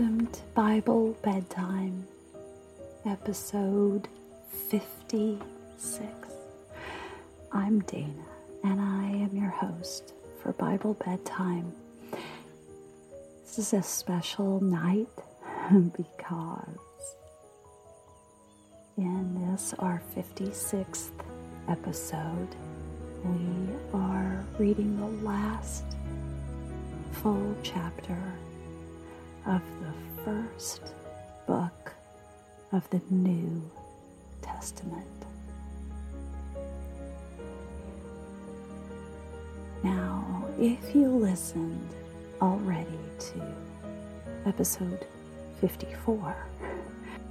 Welcome to Bible Bedtime, episode 56. I'm Dana, and I am your host for Bible Bedtime. This is a special night because in this, our 56th episode, we are reading the last full chapter of the first book of the New Testament. Now, if you listened already to episode 54,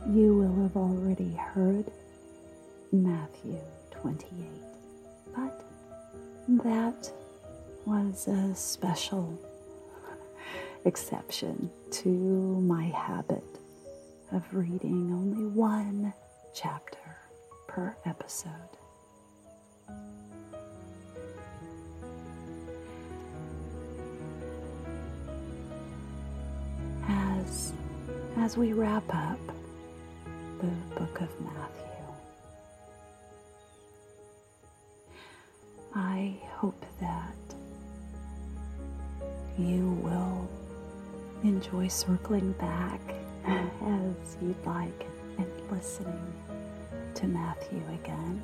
you will have already heard Matthew 28. But that was a special exception to my habit of reading only one chapter per episode. As, as we wrap up the book of Matthew, I hope that you will enjoy circling back as you'd like and listening to Matthew again.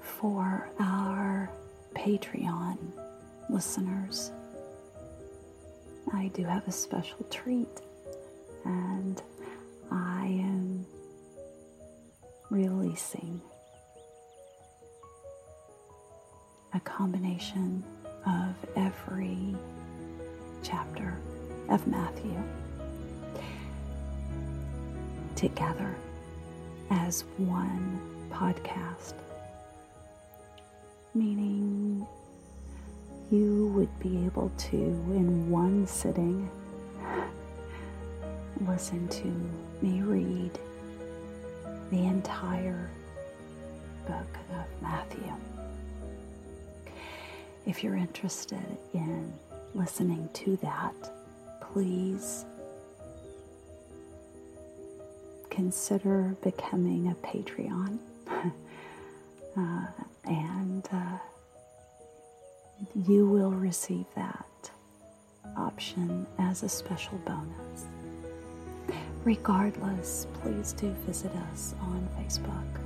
For our Patreon listeners, I do have a special treat, and I am releasing a combination of every chapter of Matthew together as one podcast, meaning you would be able to, in one sitting, listen to me read the entire If you're interested in listening to that, please consider becoming a Patreon. uh, and uh, you will receive that option as a special bonus. Regardless, please do visit us on Facebook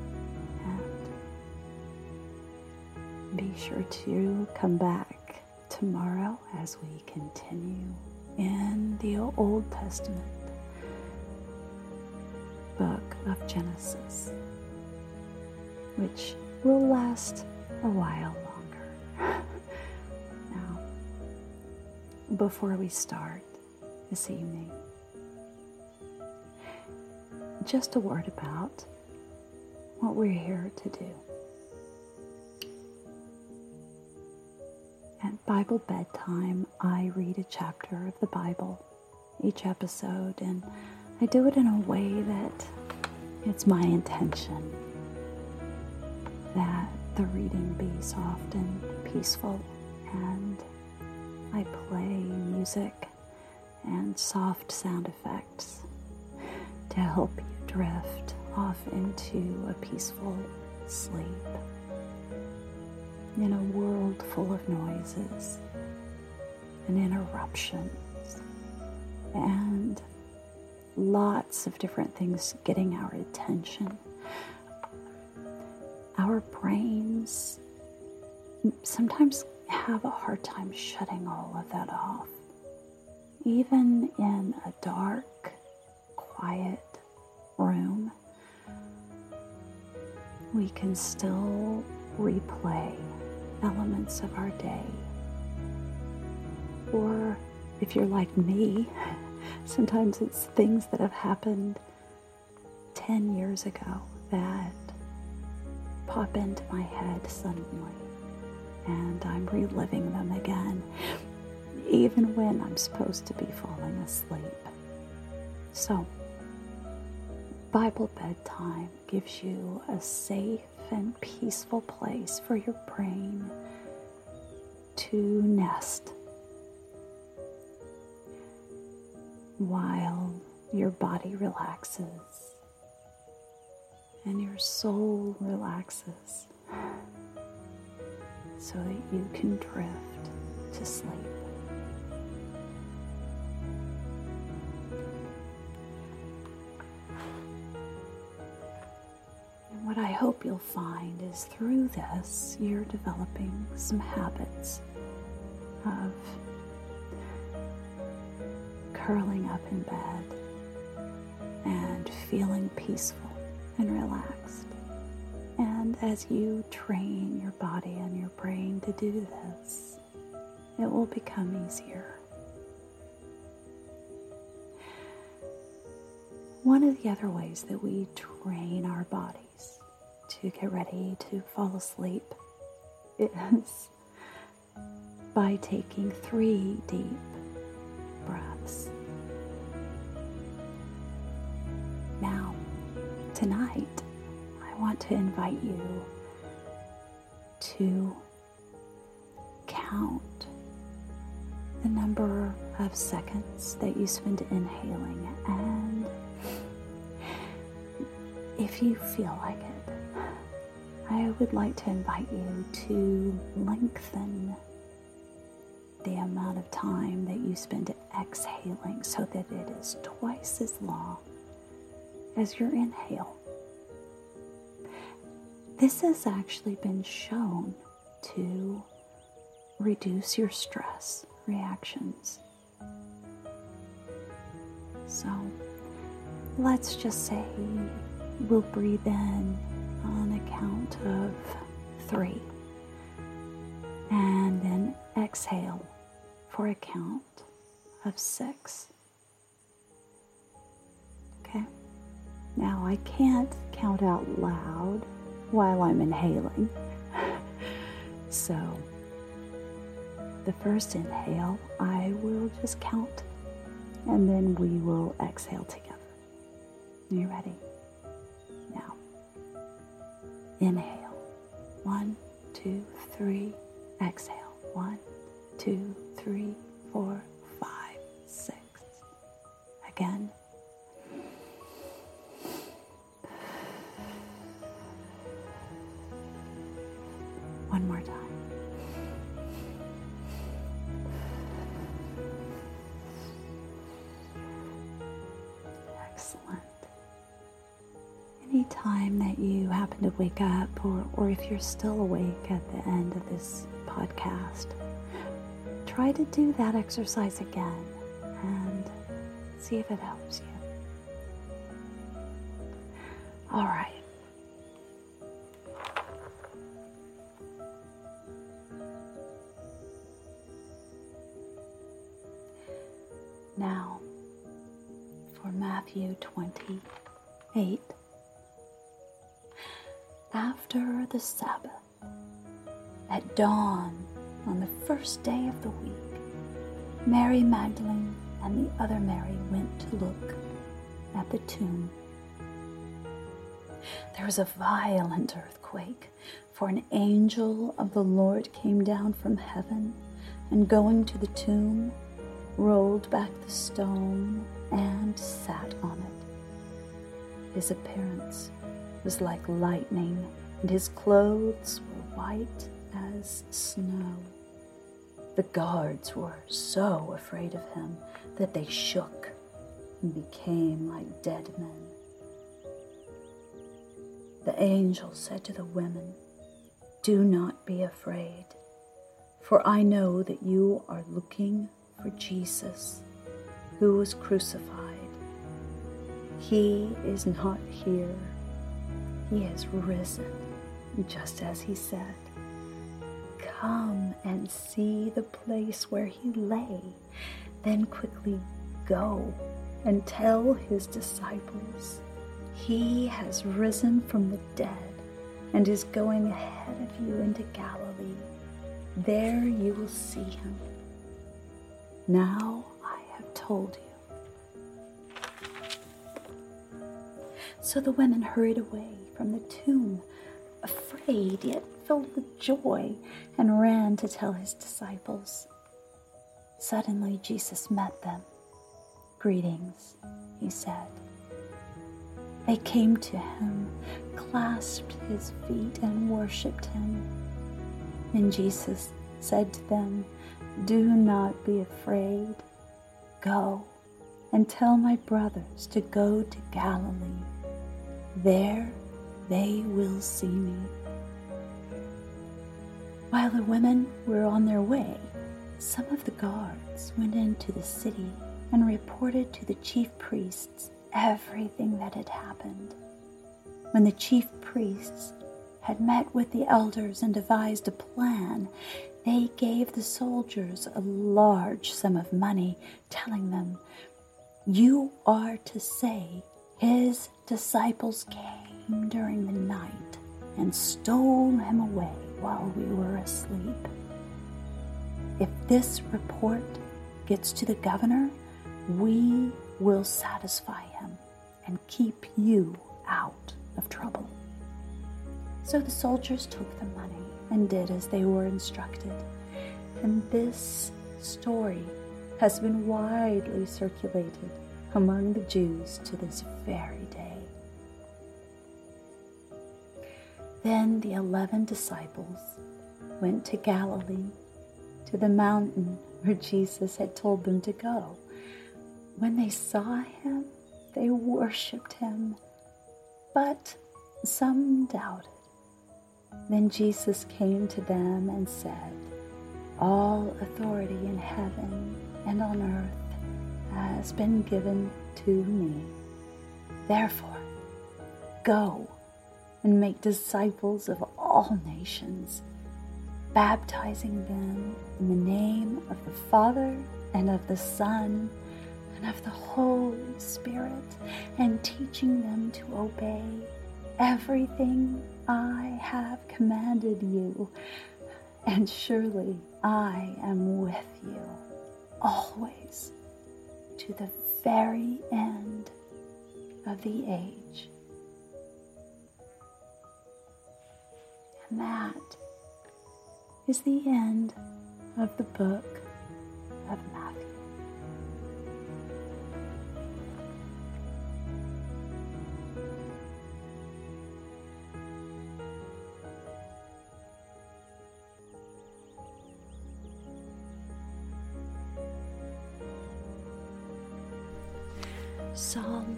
be sure to come back tomorrow as we continue in the Old Testament. Book of Genesis, which will last a while longer. now, before we start this evening, just a word about what we're here to do. Bible bedtime, I read a chapter of the Bible each episode, and I do it in a way that it's my intention that the reading be soft and peaceful, and I play music and soft sound effects to help you drift off into a peaceful sleep in a world full of noises and interruptions and lots of different things getting our attention. Our brains sometimes have a hard time shutting all of that off. Even in a dark, quiet room, we can still replay elements of our day. Or if you're like me, sometimes it's things that have happened 10 years ago that pop into my head suddenly, and I'm reliving them again, even when I'm supposed to be falling asleep. So, Bible bedtime gives you a safe and peaceful place for your brain to nest while your body relaxes and your soul relaxes so that you can drift to sleep. Hope you'll find is through this, you're developing some habits of curling up in bed and feeling peaceful and relaxed. And as you train your body and your brain to do this, it will become easier. One of the other ways that we train our bodies to get ready to fall asleep is by taking three deep breaths. Now, tonight, I want to invite you to count the number of seconds that you spend inhaling and if you feel like it, I would like to invite you to lengthen the amount of time that you spend exhaling so that it is twice as long as your inhale. This has actually been shown to reduce your stress reactions. So let's just say we'll breathe in on a count of three and then exhale for a count of six. Okay? Now I can't count out loud while I'm inhaling. so the first inhale, I will just count and then we will exhale together. Are you ready? Inhale. One, two, three. Exhale. One, two, three, four, five, six. Again. One more time. Anytime that you happen to wake up, or, or if you're still awake at the end of this podcast, try to do that exercise again and see if it helps you. All right. Now, for Matthew 28. After the Sabbath, at dawn on the first day of the week, Mary Magdalene and the other Mary went to look at the tomb. There was a violent earthquake, for an angel of the Lord came down from heaven and going to the tomb, rolled back the stone and sat on it. His appearance was like lightning, and his clothes were white as snow. The guards were so afraid of him that they shook and became like dead men. The angel said to the women, Do not be afraid, for I know that you are looking for Jesus, who was crucified. He is not here, he has risen, just as he said. Come and see the place where he lay, then quickly go and tell his disciples, He has risen from the dead and is going ahead of you into Galilee. There you will see him. Now I have told you. So the women hurried away from the tomb, afraid yet filled with joy, and ran to tell his disciples. Suddenly Jesus met them. Greetings, he said. They came to him, clasped his feet, and worshipped him. Then Jesus said to them, Do not be afraid. Go and tell my brothers to go to Galilee. There they will see me. While the women were on their way, some of the guards went into the city and reported to the chief priests everything that had happened. When the chief priests had met with the elders and devised a plan, they gave the soldiers a large sum of money, telling them, You are to say, His disciples came during the night and stole him away while we were asleep. If this report gets to the governor, we will satisfy him and keep you out of trouble. So the soldiers took the money and did as they were instructed. And this story has been widely circulated among the Jews to this very day. Then the eleven disciples went to Galilee, to the mountain where Jesus had told them to go. When they saw him, they worshipped him, but some doubted. Then Jesus came to them and said, All authority in heaven and on earth has been given to me. Therefore, go and make disciples of all nations, baptizing them in the name of the Father and of the Son and of the Holy Spirit, and teaching them to obey everything I have commanded you. And surely I am with you always to the very end of the age. And that is the end of the book of Matthew. Psalm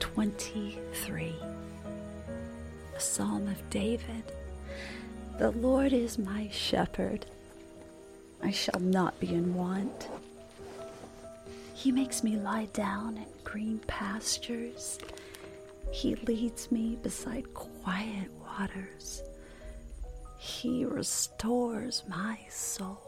23, a psalm of David. The Lord is my shepherd. I shall not be in want. He makes me lie down in green pastures. He leads me beside quiet waters. He restores my soul.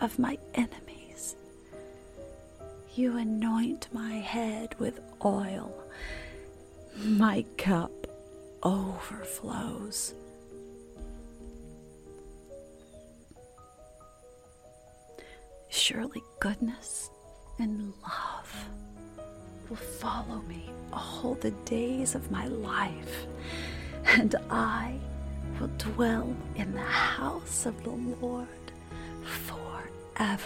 of my enemies. You anoint my head with oil. My cup overflows. Surely goodness and love will follow me all the days of my life, and I will dwell in the house of the Lord forever. As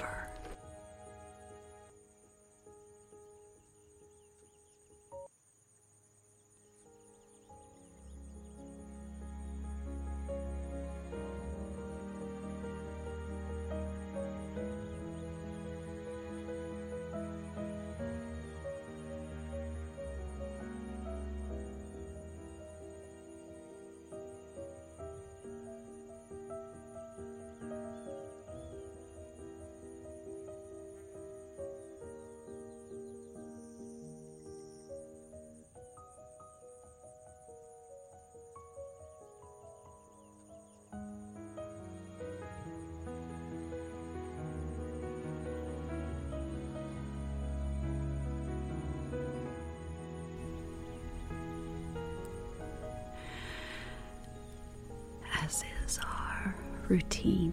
routine.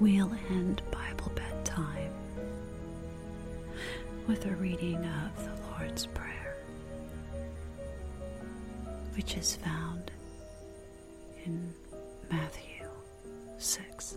We'll end Bible bedtime with a reading of the Lord's Prayer, which is found in Matthew 6.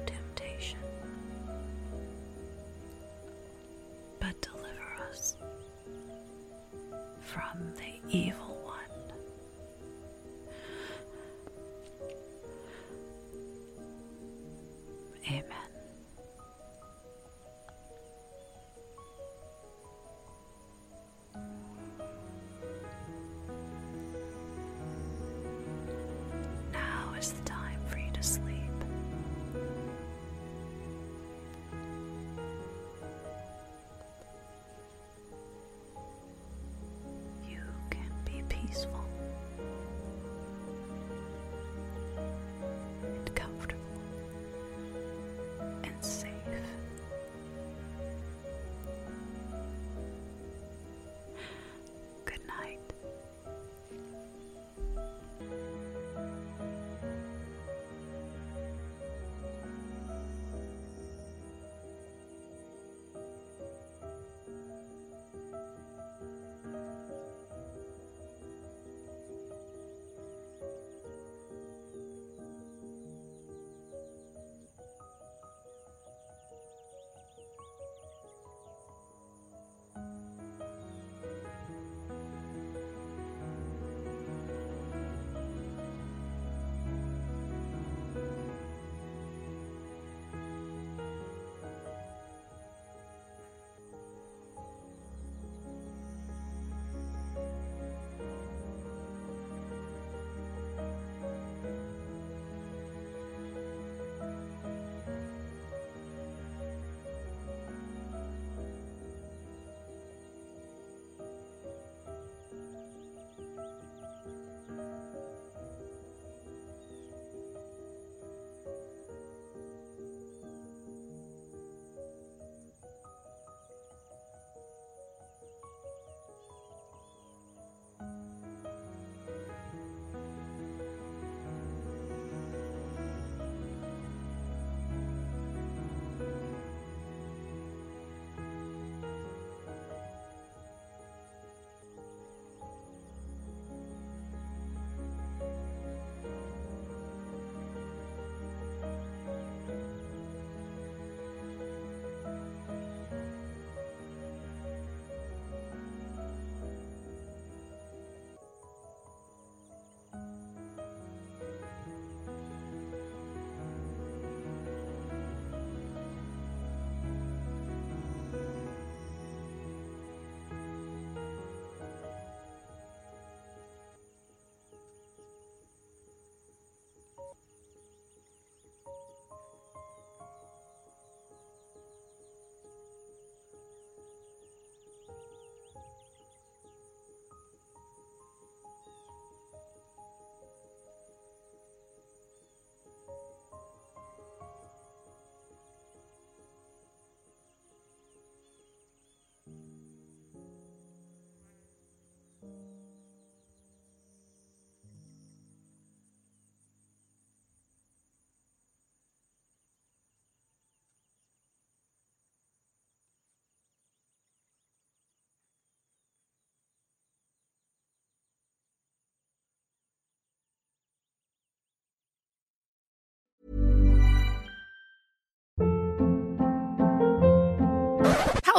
from the evil